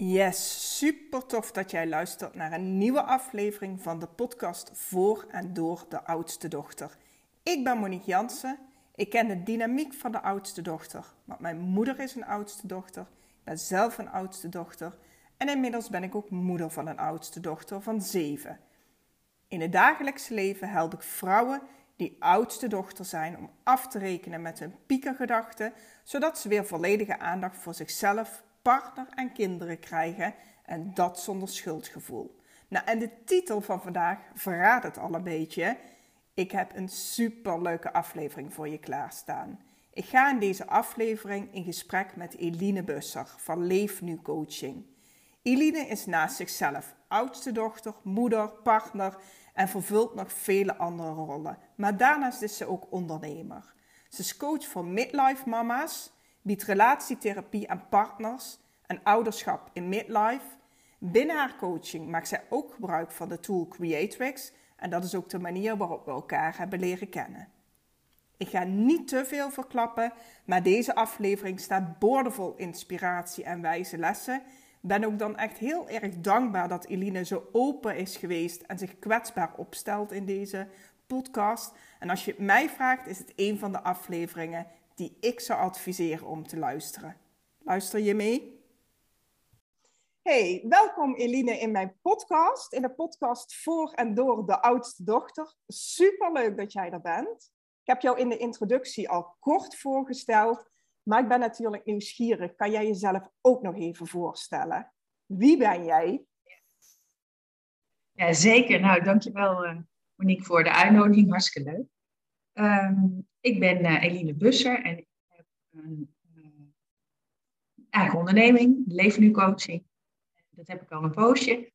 Yes, super tof dat jij luistert naar een nieuwe aflevering van de podcast Voor en Door de Oudste Dochter. Ik ben Monique Jansen. Ik ken de dynamiek van de oudste dochter, want mijn moeder is een oudste dochter. Ik ben zelf een oudste dochter en inmiddels ben ik ook moeder van een oudste dochter van zeven. In het dagelijkse leven help ik vrouwen die oudste dochter zijn om af te rekenen met hun piekergedachten, zodat ze weer volledige aandacht voor zichzelf, partner en kinderen krijgen en dat zonder schuldgevoel. Nou, en de titel van vandaag verraadt het al een beetje. Ik heb een superleuke aflevering voor je klaarstaan. Ik ga in deze aflevering in gesprek met Eline Busser van Leef Nu Coaching. Eline is naast zichzelf oudste dochter, moeder, partner en vervult nog vele andere rollen. Maar daarnaast is ze ook ondernemer. Ze is coach voor midlife mama's, biedt relatietherapie aan partners en ouderschap in midlife. Binnen haar coaching maakt zij ook gebruik van de tool Creatrix en dat is ook de manier waarop we elkaar hebben leren kennen. Ik ga niet te veel verklappen, maar deze aflevering staat boordevol inspiratie en wijze lessen. Ben ook dan echt heel erg dankbaar dat Eline zo open is geweest en zich kwetsbaar opstelt in deze podcast. En als je het mij vraagt, is het een van de afleveringen die ik zou adviseren om te luisteren. Luister je mee? Hey, welkom Eline in mijn podcast. In de podcast voor en door de oudste dochter. Super leuk dat jij er bent. Ik heb jou in de introductie al kort voorgesteld, maar ik ben natuurlijk nieuwsgierig. Kan jij jezelf ook nog even voorstellen? Wie ben jij? Ja, zeker. Nou, dankjewel uh, Monique voor de uitnodiging. Hartstikke leuk. Um, ik ben uh, Eline Busser en ik heb een uh, eigen onderneming, Leef Nu Coaching. Dat heb ik al een poosje.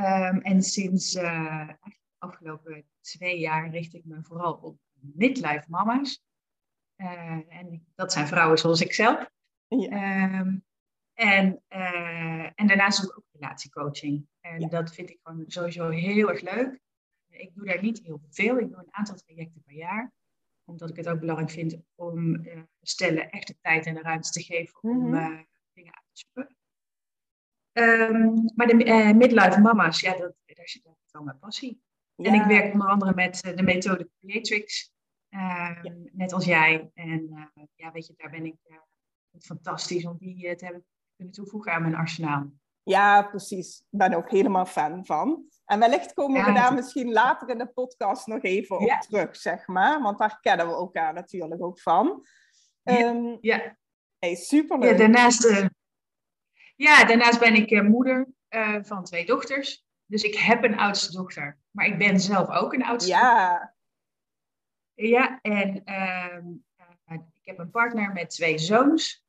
Um, en sinds uh, de afgelopen twee jaar richt ik me vooral op midlife mama's. En dat zijn vrouwen zoals ik zelf. Ja. Um, en, uh, en daarnaast doe ik ook relatiecoaching. En ja. dat vind ik gewoon sowieso heel erg leuk. Ik doe daar niet heel veel. Ik doe een aantal trajecten per jaar. Omdat ik het ook belangrijk vind om uh, stellen echt de tijd en de ruimte te geven om mm -hmm. dingen uit te zoeken. Um, maar de uh, midlife mama's, ja, dat, daar zit wel mijn passie. Ja. En ik werk onder andere met de methode Creatrix, uh, ja. net als jij. En ja, weet je, daar ben ik het fantastisch om die te hebben kunnen toevoegen aan mijn arsenaal. Ja, precies. Ik ben ook helemaal fan van. En wellicht komen ja, we daar misschien later in de podcast nog even op terug, zeg maar. Want daar kennen we elkaar natuurlijk ook van. Um, ja. Hey, superleuk. Ja, daarnaast ja, daarnaast ben ik uh, moeder uh, van twee dochters. Dus ik heb een oudste dochter, maar ik ben zelf ook een oudste ja. dochter. Ja, en uh, ik heb een partner met twee zoons.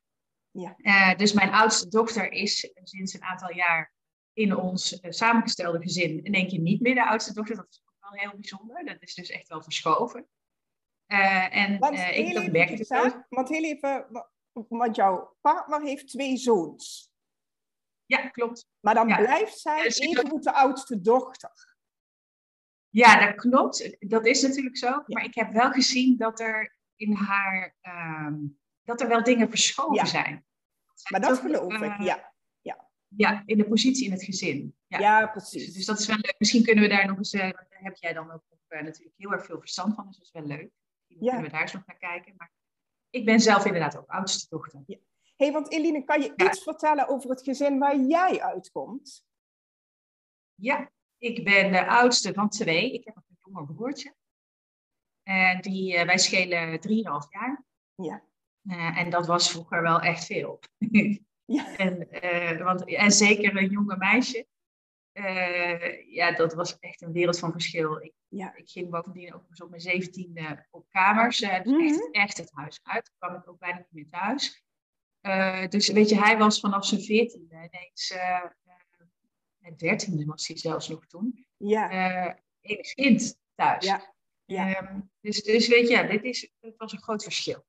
Ja. dus mijn oudste dochter is sinds een aantal jaar in ons samengestelde gezin in één keer niet meer de oudste dochter. Dat is ook wel heel bijzonder. Dat is dus echt wel verschoven. en want, ik dat merk ik ook. Want heel even, want jouw partner heeft twee zoons. Ja, klopt. Maar dan ja. blijft zij ja, even de oudste dochter. Ja, dat klopt. Dat is natuurlijk zo. Ja. Maar ik heb wel gezien dat er in haar, um, dat er wel dingen verschoven ja. zijn. Maar dat geloof ik, ja. ja. Ja, in de positie in het gezin. Ja, ja precies. Dus, dus, dat is wel leuk. Misschien kunnen we daar nog eens, uh, daar heb jij dan ook uh, natuurlijk heel erg veel verstand van. Dus dat is wel leuk. Misschien kunnen we daar eens nog naar kijken. Maar ik ben zelf inderdaad ook oudste dochter. Ja hey, want Eline, kan je iets vertellen over het gezin waar jij uitkomt? Ja, ik ben de oudste van twee. Ik heb een jonger broertje. En die, wij schelen 3,5 jaar. Ja. Uh, en dat was vroeger wel echt veel. ja. en, uh, want, en zeker een jonge meisje. ja, dat was echt een wereld van verschil. Ik, ja. ik ging bovendien ook op mijn zeventiende op kamers. dus mm -hmm. echt, echt het huis uit. Kwam ik ook bijna niet meer thuis. Dus weet je, hij was vanaf zijn veertiende ineens, uh, dertiende was hij zelfs nog toen, ja. enig kind thuis. Ja. Ja. Um, dus, dus weet je, ja, dit is, het was een groot verschil.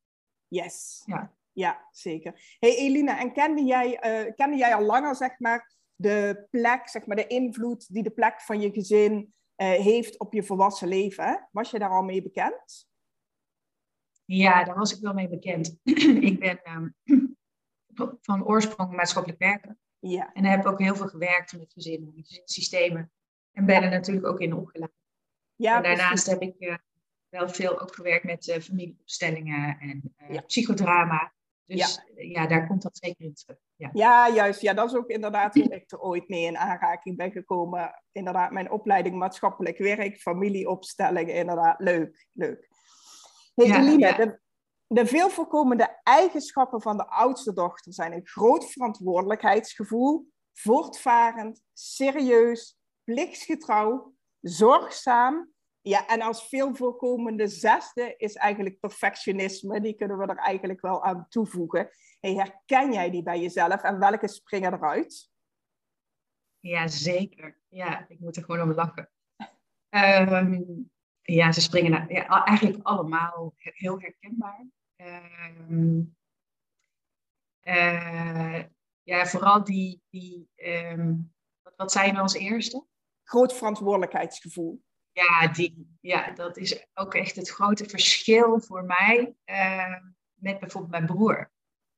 Yes. Ja, ja zeker. hey Elina, en kende jij, kende jij al langer, zeg maar, de plek, zeg maar, de invloed die de plek van je gezin heeft op je volwassen leven? Was je daar al mee bekend? Ja, daar was ik wel mee bekend. ik ben um, van oorsprong maatschappelijk werken. Ja. En heb ook heel veel gewerkt met gezinnen, systemen. En ben er natuurlijk ook in opgeleid. Ja, en daarnaast heb ik uh, wel veel ook gewerkt met uh, familieopstellingen en uh, psychodrama. Dus ja. ja. daar komt dat zeker in terug. Ja. ja, juist. Ja, dat is ook inderdaad hoe ik er ooit mee in aanraking ben gekomen. Inderdaad, mijn opleiding maatschappelijk werk, familieopstellingen, inderdaad. Leuk, leuk. Hey, ja, Eline, de, de veel voorkomende eigenschappen van de oudste dochter zijn een groot verantwoordelijkheidsgevoel, voortvarend, serieus, plichtsgetrouw, zorgzaam. Ja, en als veel voorkomende zesde is eigenlijk perfectionisme. Die kunnen we er eigenlijk wel aan toevoegen. Hey, herken jij die bij jezelf en welke springen eruit? Ja, zeker. Ja, ik moet er gewoon om lachen. Ehm, ja, ze springen naar, ja, eigenlijk allemaal heel herkenbaar. Ehm, eh, ja, vooral die, die ehm, wat, wat zei je nou als eerste? Groot verantwoordelijkheidsgevoel. Ja, die, ja, dat is ook echt het grote verschil voor mij uh, met bijvoorbeeld mijn broer.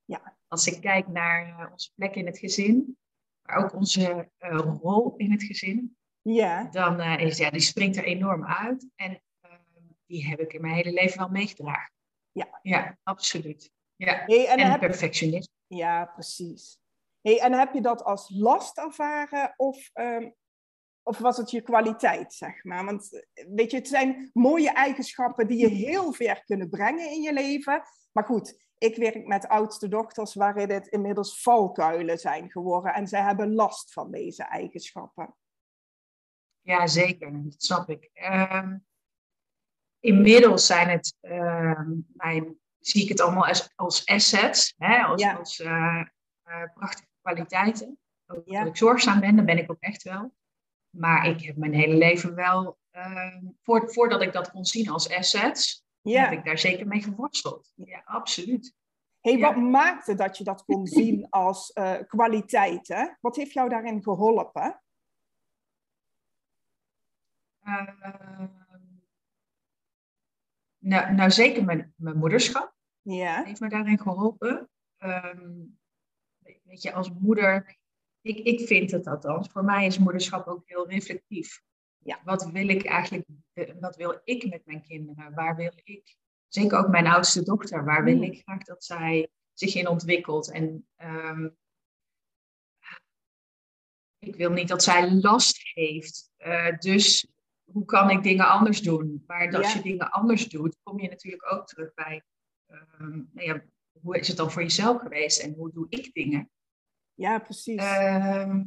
Ja. Als ik kijk naar uh, onze plek in het gezin, maar ook onze uh, rol in het gezin, ja. dan is ja, die springt er enorm uit. En ehm, die heb ik in mijn hele leven wel meegedragen. Ja, ja absoluut. Ja. Hey, en, en perfectionisme. Ja, precies. Hey, en heb je dat als last ervaren of um, of was het je kwaliteit, zeg maar? Want weet je, het zijn mooie eigenschappen die je heel ver kunnen brengen in je leven. Maar goed, ik werk met oudste dochters waarin het inmiddels valkuilen zijn geworden. En zij hebben last van deze eigenschappen. Ja, zeker. Dat snap ik. Ehm, inmiddels zijn het, uh, mijn, zie ik het allemaal als, als assets, hè? als, als uh, prachtige kwaliteiten. Ook ja. Dat ik zorgzaam ben, dat ben ik ook echt wel. Maar ik heb mijn hele leven wel, uh, voordat ik dat kon zien als assets, heb ik daar zeker mee geworsteld. Ja, absoluut. hey, wat maakte dat je dat kon zien als uh, kwaliteiten? Wat heeft jou daarin geholpen? Uh, nou, nou, zeker mijn, mijn moederschap. Ja. Heeft me daarin geholpen. Um, weet je, als moeder ik, ik vind het althans. Voor mij is moederschap ook heel reflectief. Ja. Wat wil ik eigenlijk, eh, wat wil ik met mijn kinderen? Waar wil ik, zeker ook mijn oudste dochter, waar wil mm. ik graag dat zij zich in ontwikkelt? En um, ik wil niet dat zij last heeft. Uh, dus hoe kan ik dingen anders doen? Maar als je dingen anders doet, kom je natuurlijk ook terug bij, um, nou ja, hoe is het dan voor jezelf geweest en hoe doe ik dingen? Ja, precies. Ehm,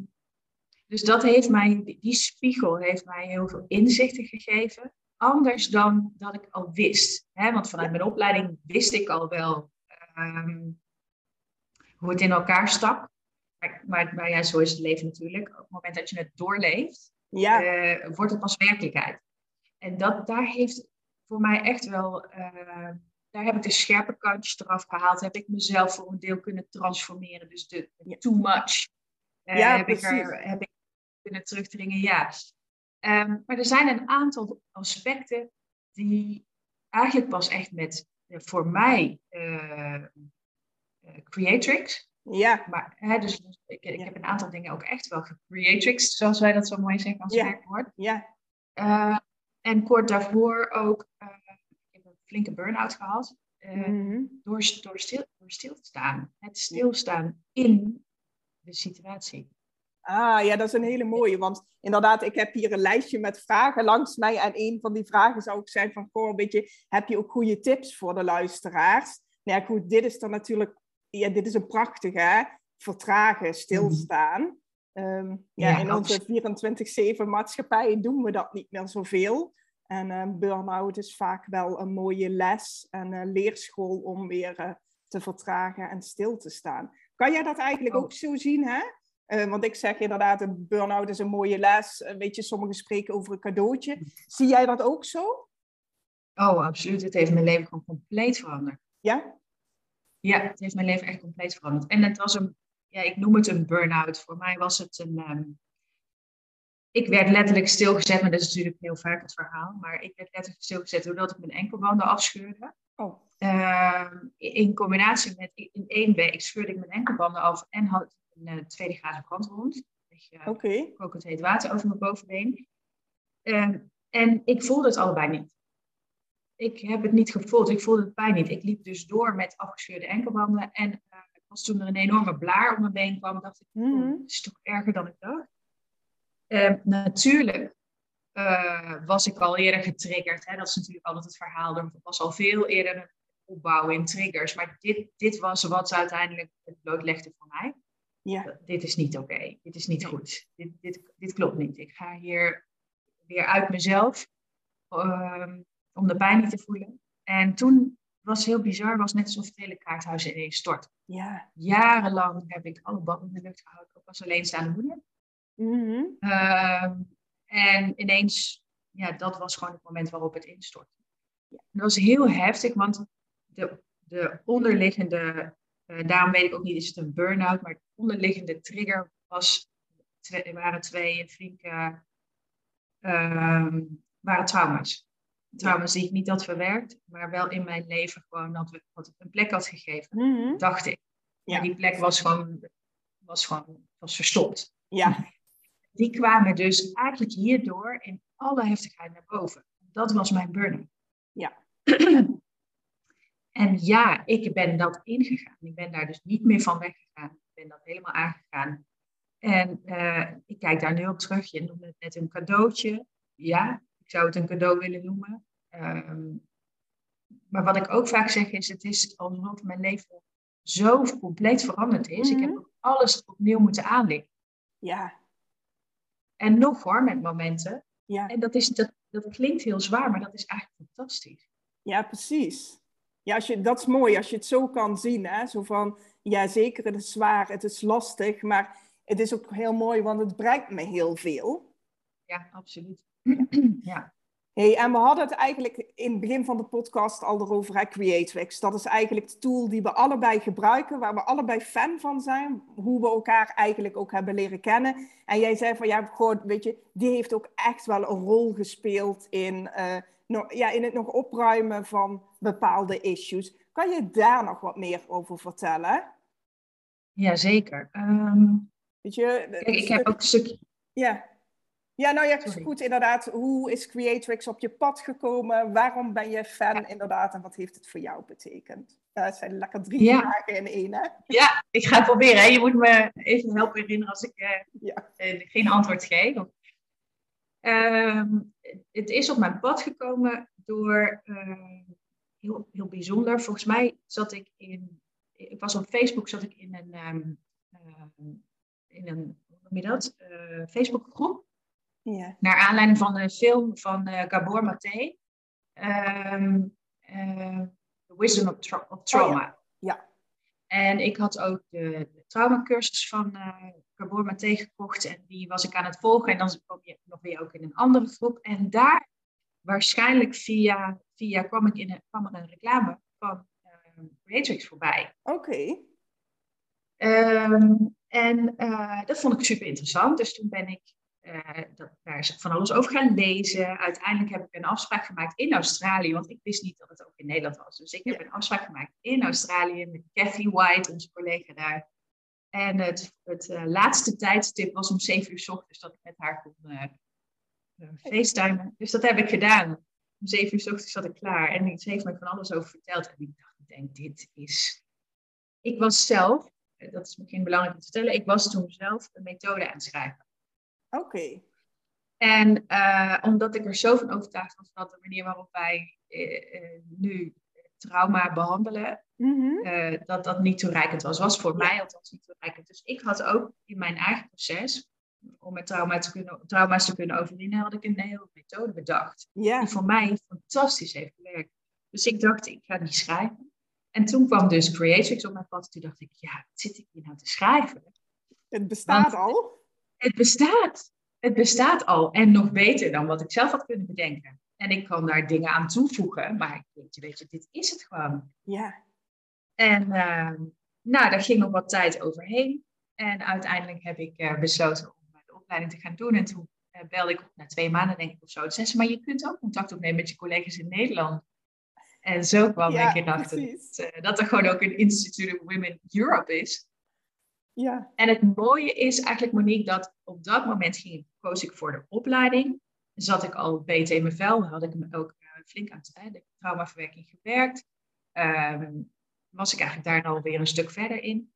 dus dat heeft mij, die spiegel heeft mij heel veel inzichten gegeven. Anders dan dat ik al wist. Hè? Want vanuit mijn opleiding wist ik al wel ehm, hoe het in elkaar stak. Maar, maar, maar, ja, zo is het leven natuurlijk. Op het moment dat je het doorleeft, ja. uh, wordt het pas werkelijkheid. En dat, daar heeft voor mij echt wel uh, daar heb ik de scherpe kantjes eraf gehaald. Heb ik mezelf voor een deel kunnen transformeren. Dus de too much uh, ja, heb, ik er, heb ik kunnen terugdringen. Ja. Um, maar er zijn een aantal aspecten die eigenlijk pas echt met, uh, voor mij, uh, Creatrix. Ja. Maar, hè, dus ik, ik heb een aantal dingen ook echt wel gecreatrix, zoals wij dat zo mooi zeggen als ja. werkwoord. Ja. en kort daarvoor ook flinke burn-out gehad. Uh, door, door, stil, door stil te staan. Het stilstaan in de situatie. Ah, ja, dat is een hele mooie. Want inderdaad, ik heb hier een lijstje met vragen langs mij. En een van die vragen zou ook zijn van, goh, een beetje, heb je ook goede tips voor de luisteraars? Nou ja, goed, dit is dan natuurlijk, ja, dit is een prachtige, hè? Vertragen, stilstaan. Mm ja, ja, in onze 24-7 maatschappij doen we dat niet meer zoveel. En uh, burn-out is vaak wel een mooie les en uh, leerschool om weer uh, te vertragen en stil te staan. Kan jij dat eigenlijk ook zo zien, hè? want ik zeg inderdaad, een burn-out is een mooie les. weet je, sommigen spreken over een cadeautje. Zie jij dat ook zo? Oh, absoluut. Het heeft mijn leven gewoon compleet veranderd. Ja? Ja, het heeft mijn leven echt compleet veranderd. En het was een, ja, ik noem het een burn-out. Voor mij was het een, um, ik werd letterlijk stilgezet, maar dat is natuurlijk heel vaak het verhaal. Maar ik werd letterlijk stilgezet doordat ik mijn enkelbanden afscheurde. Oh. Uh, in combinatie met in één week scheurde ik mijn enkelbanden af en had een tweede graad brandwond. Oké. Okay. Kokend heet water over mijn bovenbeen. Ehm, en ik voelde het allebei niet. Ik heb het niet gevoeld. Ik voelde het pijn niet. Ik liep dus door met afgescheurde enkelbanden. En als toen er een enorme blaar om mijn been kwam, dacht ik, mm -hmm. het is toch erger dan ik dacht. Uh, natuurlijk uh, was ik al eerder getriggerd. Hè? Dat is natuurlijk altijd het verhaal. Er was al veel eerder een opbouw in triggers. Maar dit, dit was wat ze uiteindelijk het blootlegde voor mij. Ja. Dit is niet oké. Dit is niet goed. Dit, dit, dit klopt niet. Ik ga hier weer uit mezelf uh, om de pijn niet te voelen. En toen was heel bizar, was net alsof het hele kaarthuis ineens stort. Ja. Jarenlang heb ik alle ballen in de lucht gehouden, ook als alleenstaande moeder. Mm en ineens, ja, dat was gewoon het moment waarop het instortte. Ja. Dat was heel heftig, want de, de onderliggende, uh, daarom weet ik ook niet, is het een burn-out, maar de onderliggende trigger was, twee, waren twee flinke, uh, waren trauma's. Trauma's die ik niet had verwerkt, maar wel in mijn leven gewoon had, had een plek had gegeven, mm dacht ik. Ja. die plek was gewoon, was gewoon was verstopt. Ja. Die kwamen dus eigenlijk hierdoor in alle heftigheid naar boven. Dat was mijn burn-out. Ja. en ja, ik ben dat ingegaan. Ik ben daar dus niet meer van weggegaan. Ik ben dat helemaal aangegaan. En uh, ik kijk daar nu op terug. Je noemde het net een cadeautje. Ja, ik zou het een cadeau willen noemen. Um, maar wat ik ook vaak zeg is, het is alsof mijn leven zo compleet veranderd is. Ik heb mhm. alles opnieuw moeten aanleggen. Ja. En nog hoor, met momenten. Ja. En dat, is, dat, dat klinkt heel zwaar, maar dat is eigenlijk fantastisch. Ja, precies. Ja, als je, dat is mooi als je het zo kan zien. Hè? Zo van, ja zeker, het is zwaar, het is lastig, maar het is ook heel mooi, want het brengt me heel veel. Ja, absoluut. ja. Hey, en we hadden het eigenlijk in het begin van de podcast al erover, hè, Creatrix. Dat is eigenlijk de tool die we allebei gebruiken, waar we allebei fan van zijn. Hoe we elkaar eigenlijk ook hebben leren kennen. En jij zei van, ja, gewoon, weet je, die heeft ook echt wel een rol gespeeld in, uh, ja, in het nog opruimen van bepaalde issues. Kan je daar nog wat meer over vertellen? Jazeker. Um, weet je, kijk, ik heb ook een stukje... Ja. Ja, nou ja, goed inderdaad. Hoe is Creatrix op je pad gekomen? Waarom ben je fan inderdaad? En wat heeft het voor jou betekend? Uh, het zijn lekker drie vragen in één, hè? Ja, ik ga het proberen. Hè. Je moet me even helpen herinneren als ik uh, ja. uh, geen antwoord geef. Ehm, het is op mijn pad gekomen door heel, heel bijzonder. Volgens mij zat ik in... Ik was op Facebook, zat ik in een... Um, in een hoe noem je dat? Facebookgroep. Ja. Naar aanleiding van een film van uh, Gabor Maté. Um, uh, The Wisdom of, tra of Trauma. Oh, ja. En ik had ook de, de traumacursus van uh, Gabor Maté gekocht. En die was ik aan het volgen. En dan kwam je nog weer ook in een andere groep. En daar, waarschijnlijk via, via kwam, ik in een, kwam er een reclame van Creatrix voorbij. Oké. Um, en dat vond ik super interessant. Dus toen ben ik dat, daar is van alles over gaan lezen. Uiteindelijk heb ik een afspraak gemaakt in Australië, want ik wist niet dat het ook in Nederland was. Dus ik heb een afspraak gemaakt in Australië met Kathy White, onze collega daar. En het, het uh, laatste tijdstip was om 7 uur s ochtends dat ik met haar kon uh, facetimen. Dus dat heb ik gedaan. Om 7 uur s ochtends zat ik klaar. En ze heeft me van alles over verteld. En ik dacht, ik denk, dit is... Ik was zelf, dat is misschien belangrijk om te vertellen, ik was toen zelf een methode aan het schrijven. Oké. En uh, omdat ik er zo van overtuigd was dat de manier waarop wij uh, nu trauma behandelen, mm dat dat niet toereikend was. Was voor mij althans niet toereikend. Dus ik had ook in mijn eigen proces, om met trauma te kunnen, trauma's te kunnen overwinnen, had ik een hele methode bedacht. Die voor mij fantastisch heeft gewerkt. Dus ik dacht, ik ga die schrijven. En toen kwam dus Creatrix op mijn pad. Toen dacht ik, ja, wat zit ik hier nou te schrijven? Het bestaat al? Het bestaat. Het bestaat al. En nog beter dan wat ik zelf had kunnen bedenken. En ik kan daar dingen aan toevoegen. Maar weet je, weet je dit is het gewoon. Ja. En uh, nou, daar ging nog wat tijd overheen. En uiteindelijk heb ik uh, besloten om de opleiding te gaan doen. En toen uh, belde ik na twee maanden, denk ik of zo. Toen zei ze, maar je kunt ook contact opnemen met je collega's in Nederland. En zo kwam ja, ik erachter dat, dat er gewoon ook een Institute of Women Europe is. Ja. En het mooie is eigenlijk, Monique, dat op dat moment ging, koos ik voor de opleiding. Zat ik al beter in mijn vel, had ik me ook uh, flink aan de traumaverwerking gewerkt. Ehm, was ik eigenlijk daar alweer een stuk verder in.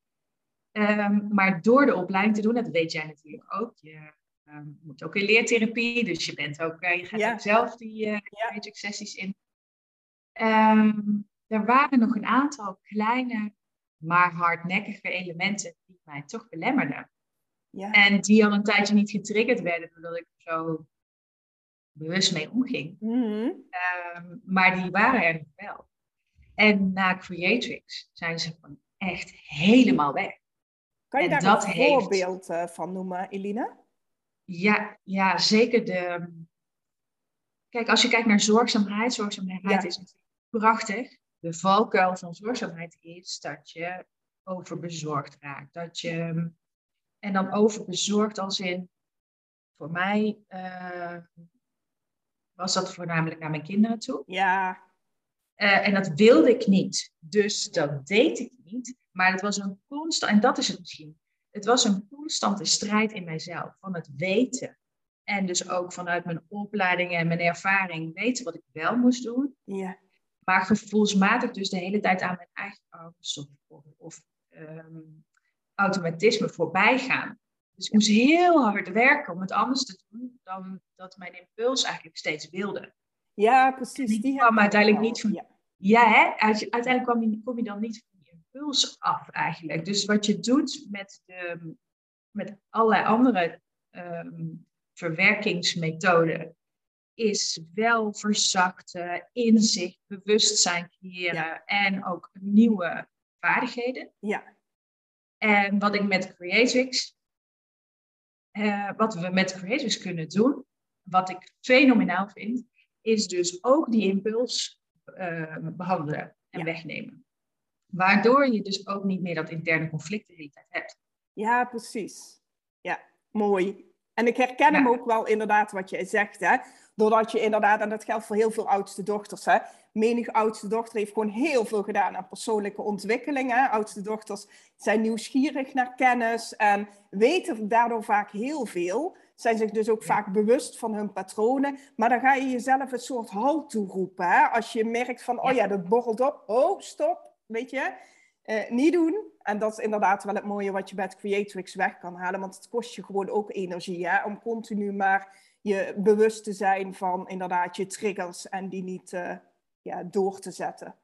Ehm, maar door de opleiding te doen, dat weet jij natuurlijk ook. Je ehm, moet ook in leertherapie, dus je, bent ook, uh, je gaat ook zelf die uh, ja. sessies in. er waren nog een aantal kleine, maar hardnekkige elementen die mij toch belemmerden. Ja. En die al een tijdje niet getriggerd werden, doordat ik er zo bewust mee omging. Mm maar die waren er nog wel. En na Creatrix zijn ze van echt helemaal weg. Kan je daar een voorbeeld heeft... Eh, van noemen, Elina? Ja, ja, zeker de... Kijk, als je kijkt naar zorgzaamheid, zorgzaamheid is natuurlijk prachtig. De valkuil van zorgzaamheid is dat je overbezorgd raakt. Dat je, en dan overbezorgd als in, voor mij uh, was dat voornamelijk naar mijn kinderen toe. Ja. Uh, en dat wilde ik niet. Dus dat deed ik niet. Maar het was een constant, en dat is het misschien. Het was een constante strijd in mijzelf. Van het weten. En dus ook vanuit mijn opleiding en mijn ervaring weten wat ik wel moest doen. Ja. Maar gevoelsmatig dus de hele tijd aan mijn eigen ouders of, of um, automatisme voorbij gaan. Dus ik moest heel hard werken om het anders te doen dan dat mijn impuls eigenlijk steeds wilde. Ja, precies. Die kwam uiteindelijk niet van. Ja, ja hè? uiteindelijk kwam je, kom je dan niet van je impuls af eigenlijk. Dus wat je doet met, de, met allerlei andere um, verwerkingsmethoden, is wel verzachten, inzicht, bewustzijn creëren en ook nieuwe vaardigheden. Ja. En wat ik met Creatrix, uh, wat we met Creatrix kunnen doen, wat ik fenomenaal vind, is dus ook die impuls uh, behandelen en wegnemen. Waardoor je dus ook niet meer dat interne conflict de hele tijd hebt. Ja, precies. Ja, mooi. En ik herken hem ook wel inderdaad wat je zegt, hè. Doordat je inderdaad, en dat geldt voor heel veel oudste dochters, hè. Menig oudste dochter heeft gewoon heel veel gedaan aan persoonlijke ontwikkeling. Hè. Oudste dochters zijn nieuwsgierig naar kennis en weten daardoor vaak heel veel zijn zich dus ook vaak bewust van hun patronen. Maar dan ga je jezelf een soort halt toeroepen. Hè? Als je merkt van, oh ja, dat borrelt op. Oh, stop. Weet je? Uh, niet doen. En dat is inderdaad wel het mooie wat je bij het Creatrix weg kan halen. Want het kost je gewoon ook energie. Hè? Om continu maar je bewust te zijn van inderdaad je triggers. En die niet uh, ja, door te zetten.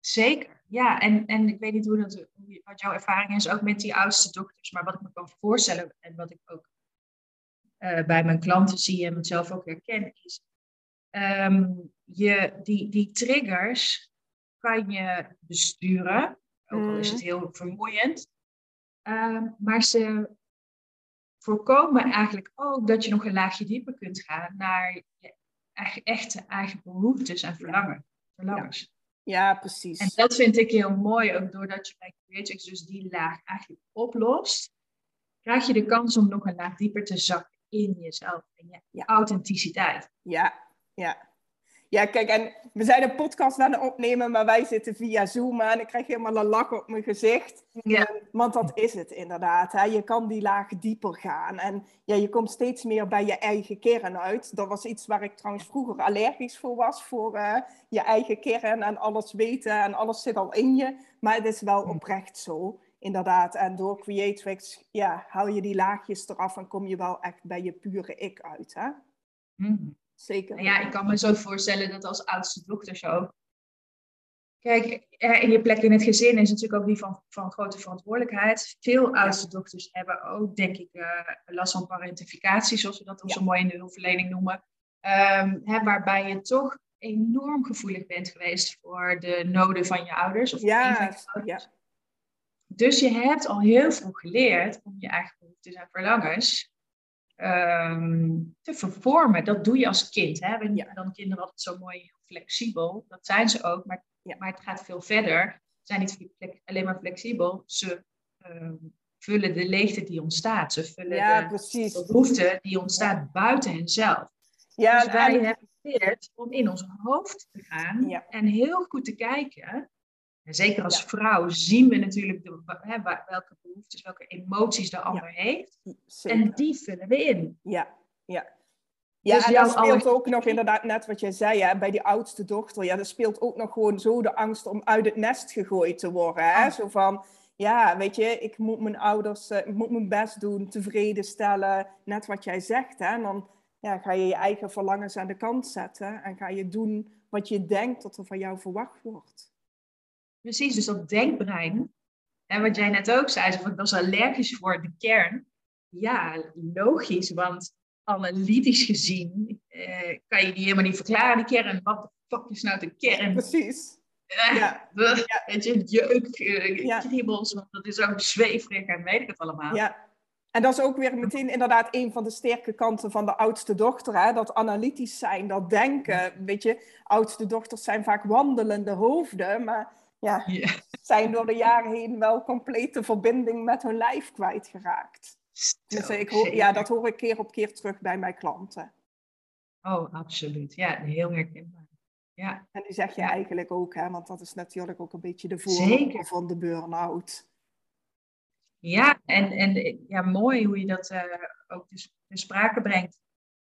Zeker, ja. En, en ik weet niet hoe dat, wat jouw ervaring is, ook met die oudste dokters. Maar wat ik me kan voorstellen en wat ik ook uh, bij mijn klanten zie en mezelf ook herken, is um, je, die, die triggers kan je besturen, ook al is het mm. heel vermoeiend, um, maar ze voorkomen eigenlijk ook dat je nog een laagje dieper kunt gaan naar je echte eigen behoeftes en verlangen, verlangens. Ja, precies. En dat vind ik heel mooi, ook doordat je bij Creatrix dus die laag eigenlijk oplost, krijg je de kans om nog een laag dieper te zakken in jezelf en je, je authenticiteit. Ja, ja. Ja, kijk, en we zijn een podcast aan het opnemen, maar wij zitten via Zoom en ik krijg helemaal een lach op mijn gezicht. Ja. Eh, want dat is het inderdaad. Hè. Je kan die laag dieper gaan en ja, je komt steeds meer bij je eigen kern uit. Dat was iets waar ik trouwens vroeger allergisch voor was, voor uh, je eigen kern en alles weten en alles zit al in je. Maar het is wel oprecht zo inderdaad. En door Creatrix ja, haal je die laagjes eraf en kom je wel echt bij je pure ik uit. Hè? Mm. Zeker. Ja, ik kan me zo voorstellen dat als oudste dochter zo. Kijk, in je plek in het gezin is natuurlijk ook die van, van grote verantwoordelijkheid. Veel oudste dochters hebben ook, denk ik, uh, last van parentificatie, zoals we dat zo mooi in de hulpverlening noemen. Um, hè, waarbij je toch enorm gevoelig bent geweest voor de noden van je ouders. Of ja, van je ouders. ja. Dus je hebt al heel vroeg geleerd om je eigen behoeftes en verlangens um, te vervormen. Dat doe je als kind. Hè? Ben je dan kinderen altijd zo mooi flexibel? Dat zijn ze ook, maar, ja. maar het gaat veel verder. Ze zijn niet alleen maar flexibel, ze um, vullen de leegte die ontstaat. Ze vullen ja, de precies. behoefte die ontstaat buiten henzelf. Ja, dus wij hebben geleerd om in ons hoofd te gaan en heel goed te kijken En zeker als vrouw zien we natuurlijk de, hè, welke behoeftes, welke emoties de ander heeft. En die vullen we in. Ja, ja. Ja, dus en dat speelt ook nog inderdaad net wat jij zei, hè, bij die oudste dochter. Ja, dat speelt ook nog gewoon zo de angst om uit het nest gegooid te worden. Hè? Ah. Zo van, ja, weet je, ik moet mijn ouders, uh, ik moet mijn best doen, tevreden stellen. Net wat jij zegt, hè. En dan ja, ga je je eigen verlangens aan de kant zetten en ga je doen wat je denkt dat er van jou verwacht wordt. Precies, dus dat denkbrein, en wat jij net ook zei, van, dat is allergisch voor de kern. Ja, logisch, want analytisch gezien eh, kan je die helemaal niet verklaren, die kern. Wat de fuck is nou de kern? Precies. Uh, ja. Weet je, jeuk, ja. kriebels, want dat is ook zweverig en weet ik het allemaal. Ja, en dat is ook weer meteen inderdaad een van de sterke kanten van de oudste dochter. Hè? Dat analytisch zijn, dat denken. Weet je, oudste dochters zijn vaak wandelende hoofden, maar ja, zijn door de jaren heen wel complete verbinding met hun lijf kwijtgeraakt. Dus ik hoor, ja, dat hoor ik keer op keer terug bij mijn klanten. Oh, absoluut. Ja, heel herkenbaar. Ja. En die zeg je eigenlijk ook, hè, want dat is natuurlijk ook een beetje de voordeel van de burn-out. Ja, en, en ja, mooi hoe je dat uh, ook dus in sprake brengt.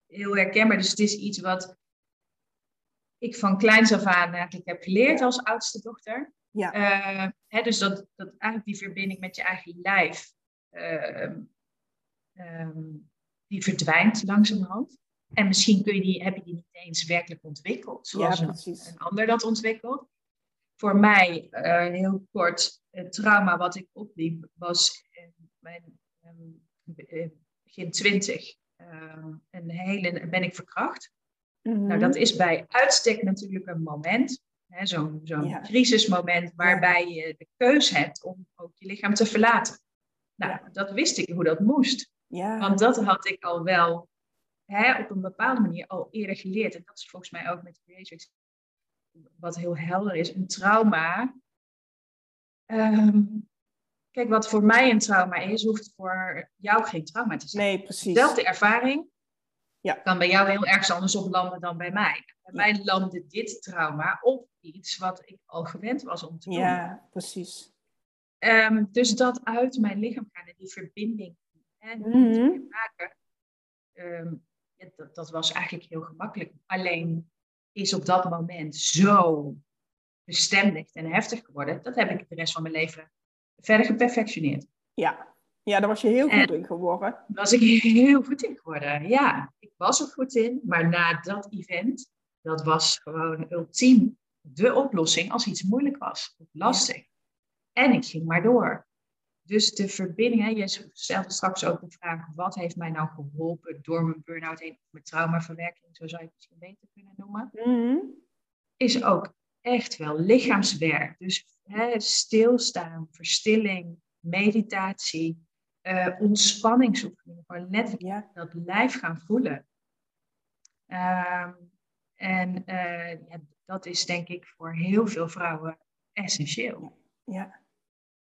Heel herkenbaar. Dus het is iets wat ik van kleins af aan eigenlijk heb geleerd als oudste dochter. Ja. Uh, hè, dus dat, dat eigenlijk die verbinding met je eigen lijf, uh, um, die verdwijnt langzamerhand. En misschien kun je die, heb je die niet eens werkelijk ontwikkeld, zoals ja, een, een, ander dat ontwikkelt. Voor mij, uh, heel kort, het trauma wat ik opliep was mijn um, begin twintig. Een hele, ben ik verkracht. Nou, mhm. dat is bij uitstek natuurlijk een moment, zo'n zo'n crisismoment, waarbij je de keuze hebt om ook je lichaam te verlaten. Nou, dat wist ik hoe dat moest. Ja. Want dat had ik al wel hè, op een bepaalde manier al eerder geleerd. En dat is volgens mij ook met Creatrix wat heel helder is. Een trauma. Ehm, kijk, wat voor mij een trauma is, hoeft voor jou geen trauma te zijn. Nee, precies. Dezelfde ervaring ja. kan bij jou heel erg anders op landen dan bij mij. Bij mij landde dit trauma op iets wat ik al gewend was om te doen. Ja, precies. Um, dus dat uit mijn lichaam gaan en die verbinding en mm maken, ehm, ja, dat, dat, was eigenlijk heel gemakkelijk. Alleen is op dat moment zo bestendigd en heftig geworden. Dat heb ik de rest van mijn leven verder geperfectioneerd. Ja, ja daar was je heel goed in geworden. Daar was ik heel goed in geworden, ja. Ik was er goed in, maar na dat event, dat was gewoon ultiem de oplossing als iets moeilijk was of lastig. En ik ging maar door. Dus de verbinding, hè, je stelde straks ook de vraag, wat heeft mij nou geholpen door mijn burn-out heen, mijn traumaverwerking, zo zou je het misschien beter kunnen noemen, mhm. is ook echt wel lichaamswerk. Dus hè, stilstaan, verstilling, meditatie, uh, ontspanningsoefeningen, gewoon letterlijk dat lijf gaan voelen. Ehm, en uh, ja, dat is denk ik voor heel veel vrouwen essentieel. Ja.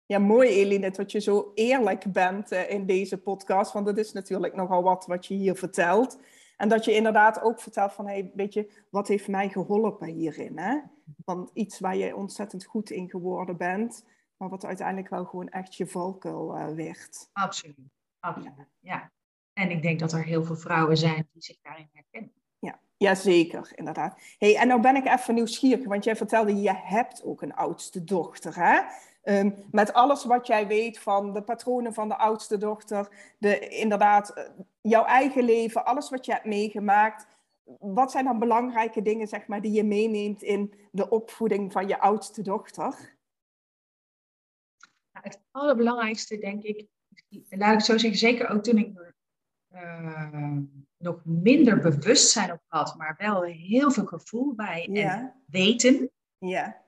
Ja, mooi Eline, dat je zo eerlijk bent uh, in deze podcast, want dat is natuurlijk nogal wat wat je hier vertelt. En dat je inderdaad ook vertelt van, hey, weet je, wat heeft mij geholpen hierin? Hè? Want iets waar je ontzettend goed in geworden bent, maar wat uiteindelijk wel gewoon echt je valkuil uh, werd. Absoluut, absoluut, ja. ja. En ik denk dat er heel veel vrouwen zijn die zich daarin herkennen. Ja, ja zeker, inderdaad. Hey, en nou ben ik even nieuwsgierig, want jij vertelde, je hebt ook een oudste dochter, hè? Um, met alles wat jij weet van de patronen van de oudste dochter, de, inderdaad, eh, jouw eigen leven, alles wat je hebt meegemaakt. Wat zijn dan belangrijke dingen zeg maar, die je meeneemt in de opvoeding van je oudste dochter? Het allerbelangrijkste, denk ik, laat ik zo zeggen, zeker ook toen ik uh, nog minder bewustzijn op had, maar wel heel veel gevoel bij en weten. Ja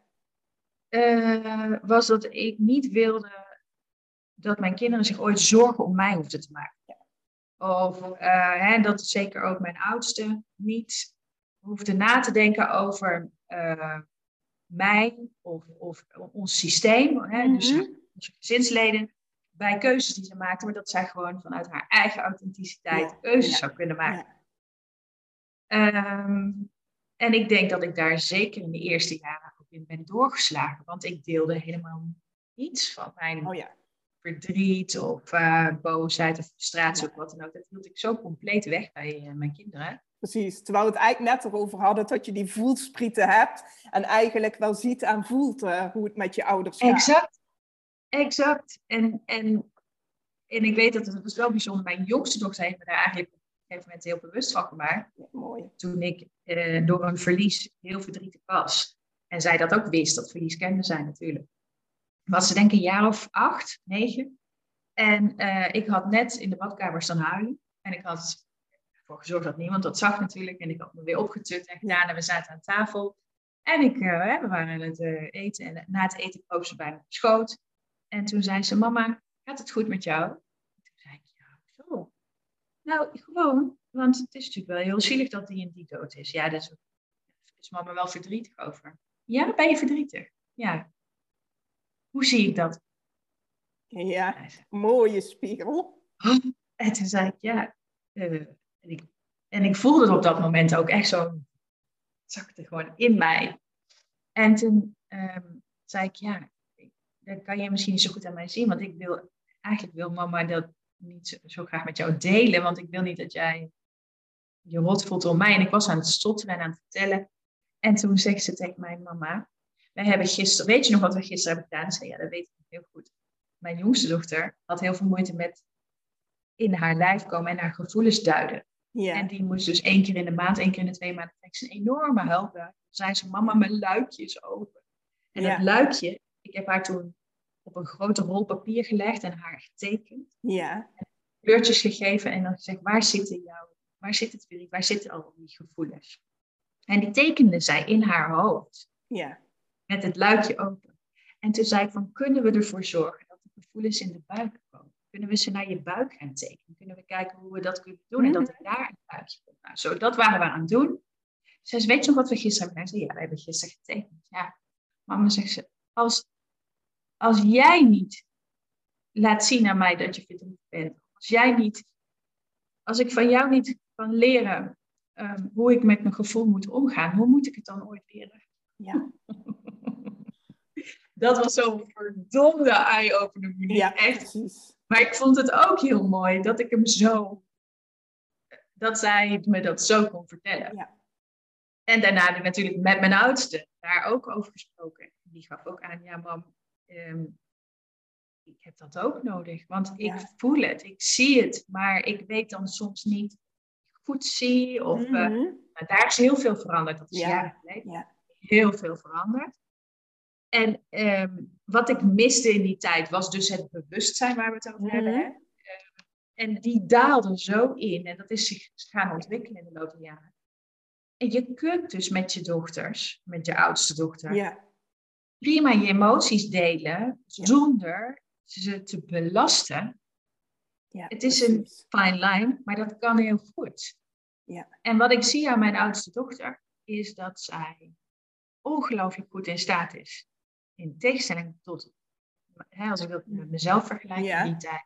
uh, was dat ik niet wilde dat mijn kinderen zich ooit zorgen om mij hoefden te maken. Of uh, hè, dat zeker ook mijn oudste niet hoefde na te denken over mij of, of, ons systeem. Hè, Dus mhm. Onze gezinsleden bij keuzes die ze maakten, maar dat zij gewoon vanuit haar eigen authenticiteit keuzes zou kunnen maken. Um, en ik denk dat ik daar zeker in de eerste jaren kind ben doorgeslagen. Want ik deelde helemaal niets van mijn Oh ja. verdriet of eh, boosheid of frustratie of wat dan ook. Dat hield ik zo compleet weg bij eh, mijn kinderen. Precies. Terwijl we het eigenlijk net erover hadden dat je die voelsprieten hebt en eigenlijk wel ziet en voelt eh, hoe het met je ouders gaat. Exact. Exact. En, en, en ik weet dat het was wel bijzonder. Mijn jongste dochter heeft me daar eigenlijk op een gegeven moment heel bewust van gemaakt. Ja, mooi. Toen ik eh, door een verlies heel verdrietig was. En zij dat ook wist, dat verlies kende zij natuurlijk. Was ze denk ik een jaar of acht, negen. En eh, ik had net in de badkamer staan huilen. En ik had ervoor gezorgd dat niemand dat zag natuurlijk. En ik had me weer opgetukt en gedaan. En we zaten aan tafel. En ik, eh, we waren aan het eh, eten. En na het eten kroop ze bij me op schoot. En toen zei ze, mama, gaat het goed met jou? Toen zei ik, ja, zo. Nou, gewoon. Want het is natuurlijk wel heel zielig dat die en die dood is. Ja, daar is, is mama wel verdrietig over. Ja, ben je verdrietig? Ja. Hoe zie ik dat? Ja, mooie spiegel. En toen zei ik, ja. eh, en, ik, en ik voelde het op dat moment ook echt zo. het zakte gewoon in mij. En toen ehm, zei ik, ja, dat kan je misschien niet zo goed aan mij zien. Want ik wil, eigenlijk wil mama dat niet zo, zo graag met jou delen. Want ik wil niet dat jij je rot voelt door mij. En ik was aan het stotteren en aan het vertellen. En toen zegt ze tegen mij, mama, wij hebben gisteren, weet je nog wat we gisteren hebben gedaan? Ik zei, ja, dat weet ik heel goed. Mijn jongste dochter had heel veel moeite met in haar lijf komen en haar gevoelens duiden. Ja. En die moest dus één keer in de maand, één keer in de twee maanden, kreeg ze een enorme huilbui. Toen zei ze, mama, mijn luikje is open. En Ja. dat luikje, ik heb haar toen op een grote rol papier gelegd en haar getekend. ja, Kleurtjes gegeven en dan gezegd, waar zitten jouw, waar zit het verdriet, waar zitten al die gevoelens? En die tekende zij in haar hoofd ja, met het luikje open. En toen zei ik van, kunnen we ervoor zorgen dat de gevoelens in de buik komen? Kunnen we ze naar je buik gaan tekenen? Kunnen we kijken hoe we dat kunnen doen en dat er daar een buikje komt? Nou, zo, dat waren we aan het doen. Ze zei, weet je nog wat we gisteren hebben gedaan? Ik zei, ja, we hebben gisteren getekend. Ja, mama zegt ze, als, als jij niet laat zien aan mij dat je verdrietig bent, als jij niet, als ik van jou niet kan leren ehm, hoe ik met mijn gevoel moet omgaan, hoe moet ik het dan ooit leren? ja, Dat was zo'n verdomde eye-opener. Ja, Echt. precies. Maar ik vond het ook heel mooi dat ik hem zo... Dat zij me dat zo kon vertellen. Ja. En daarna heb ik natuurlijk met mijn oudste daar ook over gesproken. Die gaf ook aan, ja mam, ehm, ik heb dat ook nodig. Want ik voel het, ik zie het. Maar ik weet dan soms niet goed zie. Of, Mhm. nou, daar is heel veel veranderd. Dat is Ja. jaren geleden. Ja. Heel veel veranderd. En ehm, wat ik miste in die tijd was dus het bewustzijn waar we het over Mhm. hebben. Hè? Ehm, en die daalde zo in. En dat is zich gaan ontwikkelen in de loop der jaren. En je kunt dus met je dochters, met je oudste dochter, Ja, prima je emoties delen zonder ze te belasten. ja, Het is een fine line, maar dat kan heel goed. Ja. En wat ik zie aan mijn oudste dochter, is dat zij ongelooflijk goed in staat is. In tegenstelling tot, hè, als ik dat met mezelf vergelijk Ja. in die tijd.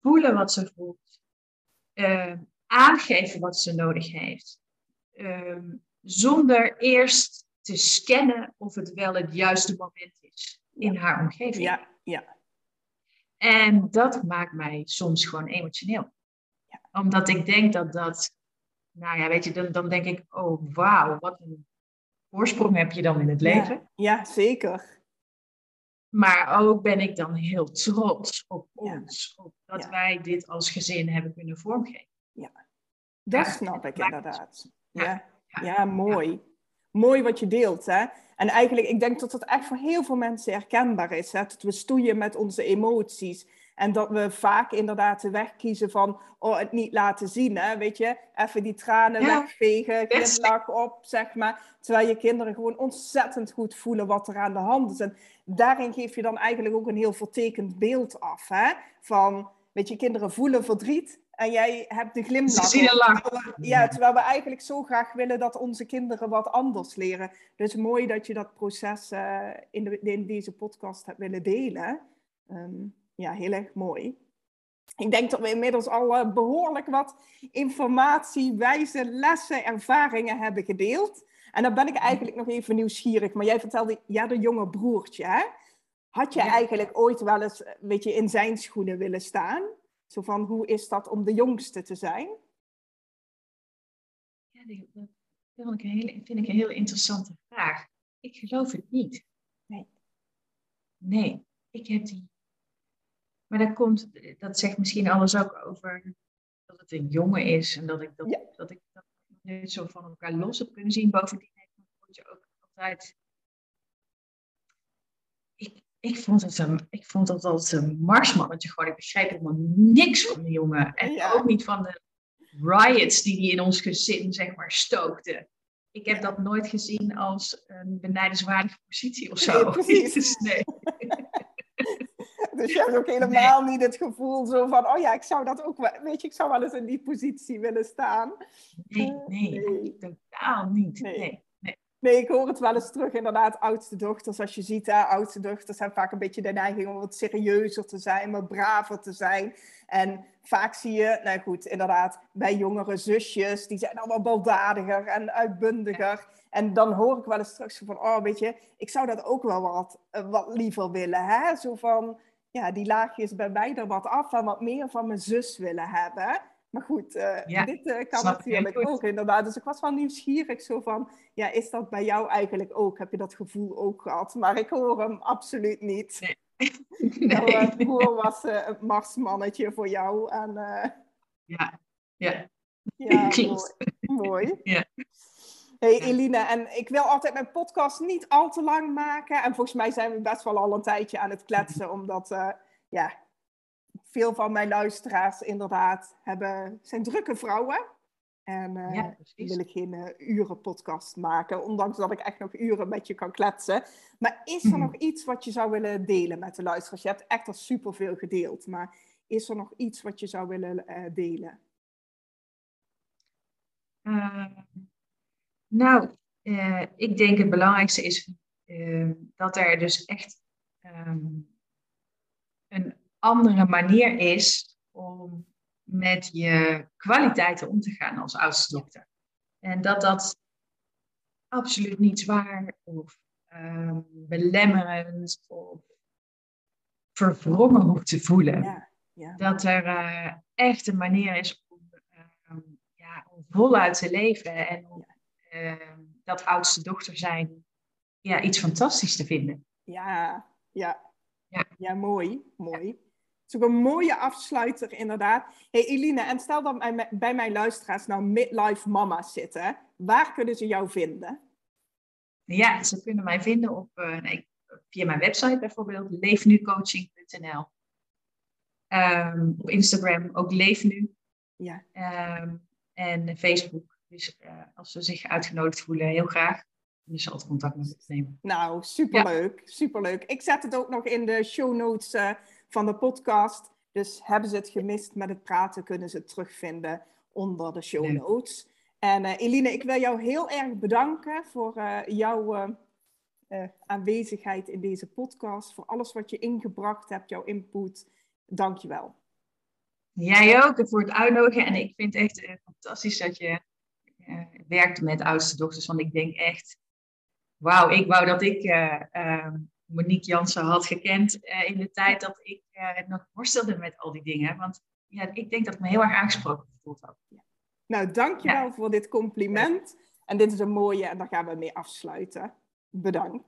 Voelen wat ze voelt. eh, aangeven wat ze nodig heeft. ehm, zonder eerst te scannen of het wel het juiste moment is in haar omgeving. Ja, ja, En dat maakt mij soms gewoon emotioneel. Omdat ik denk dat dat, nou ja, weet je, dan, dan denk ik, oh wauw, wat een oorsprong heb je dan in het leven. ja, ja, zeker. Maar ook ben ik dan heel trots op Ja. ons, op dat Ja. wij dit als gezin hebben kunnen vormgeven. Dat Ja, snap ik inderdaad. Ja, Ja, ja, ja, mooi. Mooi wat je deelt, hè. En eigenlijk, ik denk dat dat echt voor heel veel mensen herkenbaar is, hè. Dat we stoeien met onze emoties. En dat we vaak inderdaad de weg kiezen van, oh, het niet laten zien, hè. Weet je, even die tranen Ja, wegvegen, glimlach op, zeg maar. Terwijl je kinderen gewoon ontzettend goed voelen wat er aan de hand is. En daarin geef je dan eigenlijk ook een heel vertekend beeld af, hè. Van, weet je, kinderen voelen verdriet en jij hebt de glimlach. Een. Terwijl we- Ja, terwijl we eigenlijk zo graag willen dat onze kinderen wat anders leren. Dus mooi dat je dat proces eh, in, de, in deze podcast hebt willen delen. Ehm, ja, heel erg mooi. Ik denk dat we inmiddels al eh, behoorlijk wat informatie, wijze lessen, ervaringen hebben gedeeld. En dan ben ik eigenlijk nog even nieuwsgierig. Maar jij vertelde, ja, de jonge broertje, hè? Had je eigenlijk ooit wel eens, weet je, in zijn schoenen willen staan? Zo van, hoe is dat om de jongste te zijn? Ja, dat vind ik een hele, vind ik een heel interessante vraag. Ik geloof het niet. Nee. Nee, ik heb die. Maar dat komt, dat zegt misschien alles ook over dat het een jongen is en dat ik dat, dat ik dat niet zo van elkaar los heb kunnen zien. Bovendien heeft mijn broertje ook altijd. Ik, ik, vond het een, ik vond het altijd een marsmannetje gewoon. Ik begrijp helemaal niks van de jongen. En ook niet van de riots die hij in ons gezin, zeg maar, stookte. Ik heb dat nooit gezien als een benijdenswaardige positie of zo. Nee, precies. nee. Dus je hebt ook helemaal niet het gevoel zo van, oh ja, ik zou dat ook wel, weet je, ik zou wel eens in die positie willen staan. Nee, nee, nee. totaal niet. Nee. Nee. ik hoor het wel eens terug, inderdaad, oudste dochters. Als je ziet, hè, oudste dochters hebben vaak een beetje de neiging om wat serieuzer te zijn, wat braver te zijn. En vaak zie je, nou goed, inderdaad, bij jongere zusjes, die zijn allemaal baldadiger en uitbundiger. En dan hoor ik wel eens terug van, oh, weet je, ik zou dat ook wel wat, eh, wat liever willen. Hè? Zo van, ja, die laagjes bij mij er wat af en wat meer van mijn zus willen hebben. Maar goed, uh, dit uh, kan natuurlijk ook inderdaad. Dus ik was wel nieuwsgierig zo van, ja, is dat bij jou eigenlijk ook? Heb je dat gevoel ook gehad? Maar ik hoor hem absoluut niet. Nee. Nou, nee. Nou, uh, was een marsmannetje voor jou. En, ja, ja. Ja, mooi. mooi. Ja. Hey Eline, en ik wil altijd mijn podcast niet al te lang maken. En volgens mij zijn we best wel al een tijdje aan het kletsen, omdat ja, veel van mijn luisteraars inderdaad hebben, zijn drukke vrouwen. En uh, ja, wil ik geen uh, uren podcast maken, ondanks dat ik echt nog uren met je kan kletsen. Maar is er mhm. nog iets wat je zou willen delen met de luisteraars? Je hebt echt al superveel gedeeld, maar is er nog iets wat je zou willen delen? Nou, uh, ik denk het belangrijkste is dat er dus echt um, een andere manier is om met je kwaliteiten om te gaan als oudste dokter. En dat dat absoluut niet zwaar of um, belemmerend of verwrongen hoeft te voelen. Ja, ja. Dat er uh, echt een manier is om, um, ja, om voluit te leven en om Ehm, dat oudste dochter zijn ja, iets fantastisch te vinden. Ja, ja. Ja, ja mooi. mooi. Het is ook een mooie afsluiter, inderdaad. hey, Eline, en stel dat bij, mijn luisteraars nou midlife mama's zitten. Waar kunnen ze jou vinden? Ja, ze kunnen mij vinden op, uh, nee, via mijn website bijvoorbeeld, leefnucoaching.nl. Um, op Instagram ook leefnu. Ja. Um, en Facebook dus uh, als ze zich uitgenodigd voelen, heel graag. Dus ze altijd contact met me nemen. Nou, superleuk. Superleuk. Ik zet het ook nog in de show notes uh, van de podcast. Dus hebben ze het gemist met het praten, kunnen ze het terugvinden onder de show notes. En uh, Eline, ik wil jou heel erg bedanken voor jouw aanwezigheid in deze podcast. Voor alles wat je ingebracht hebt, jouw input. Dank je wel. Jij ook voor het uitnodigen. En ik vind het echt fantastisch dat je werkte met oudste dochters. Want ik denk echt, wauw, ik wou dat ik uh, uh, Monique Jansen had gekend in de tijd dat ik nog worstelde met al die dingen. Want ja, ik denk dat ik me heel erg aangesproken gevoeld had. Nou, dankjewel ja. voor dit compliment. En dit is een mooie en daar gaan we mee afsluiten. Bedankt.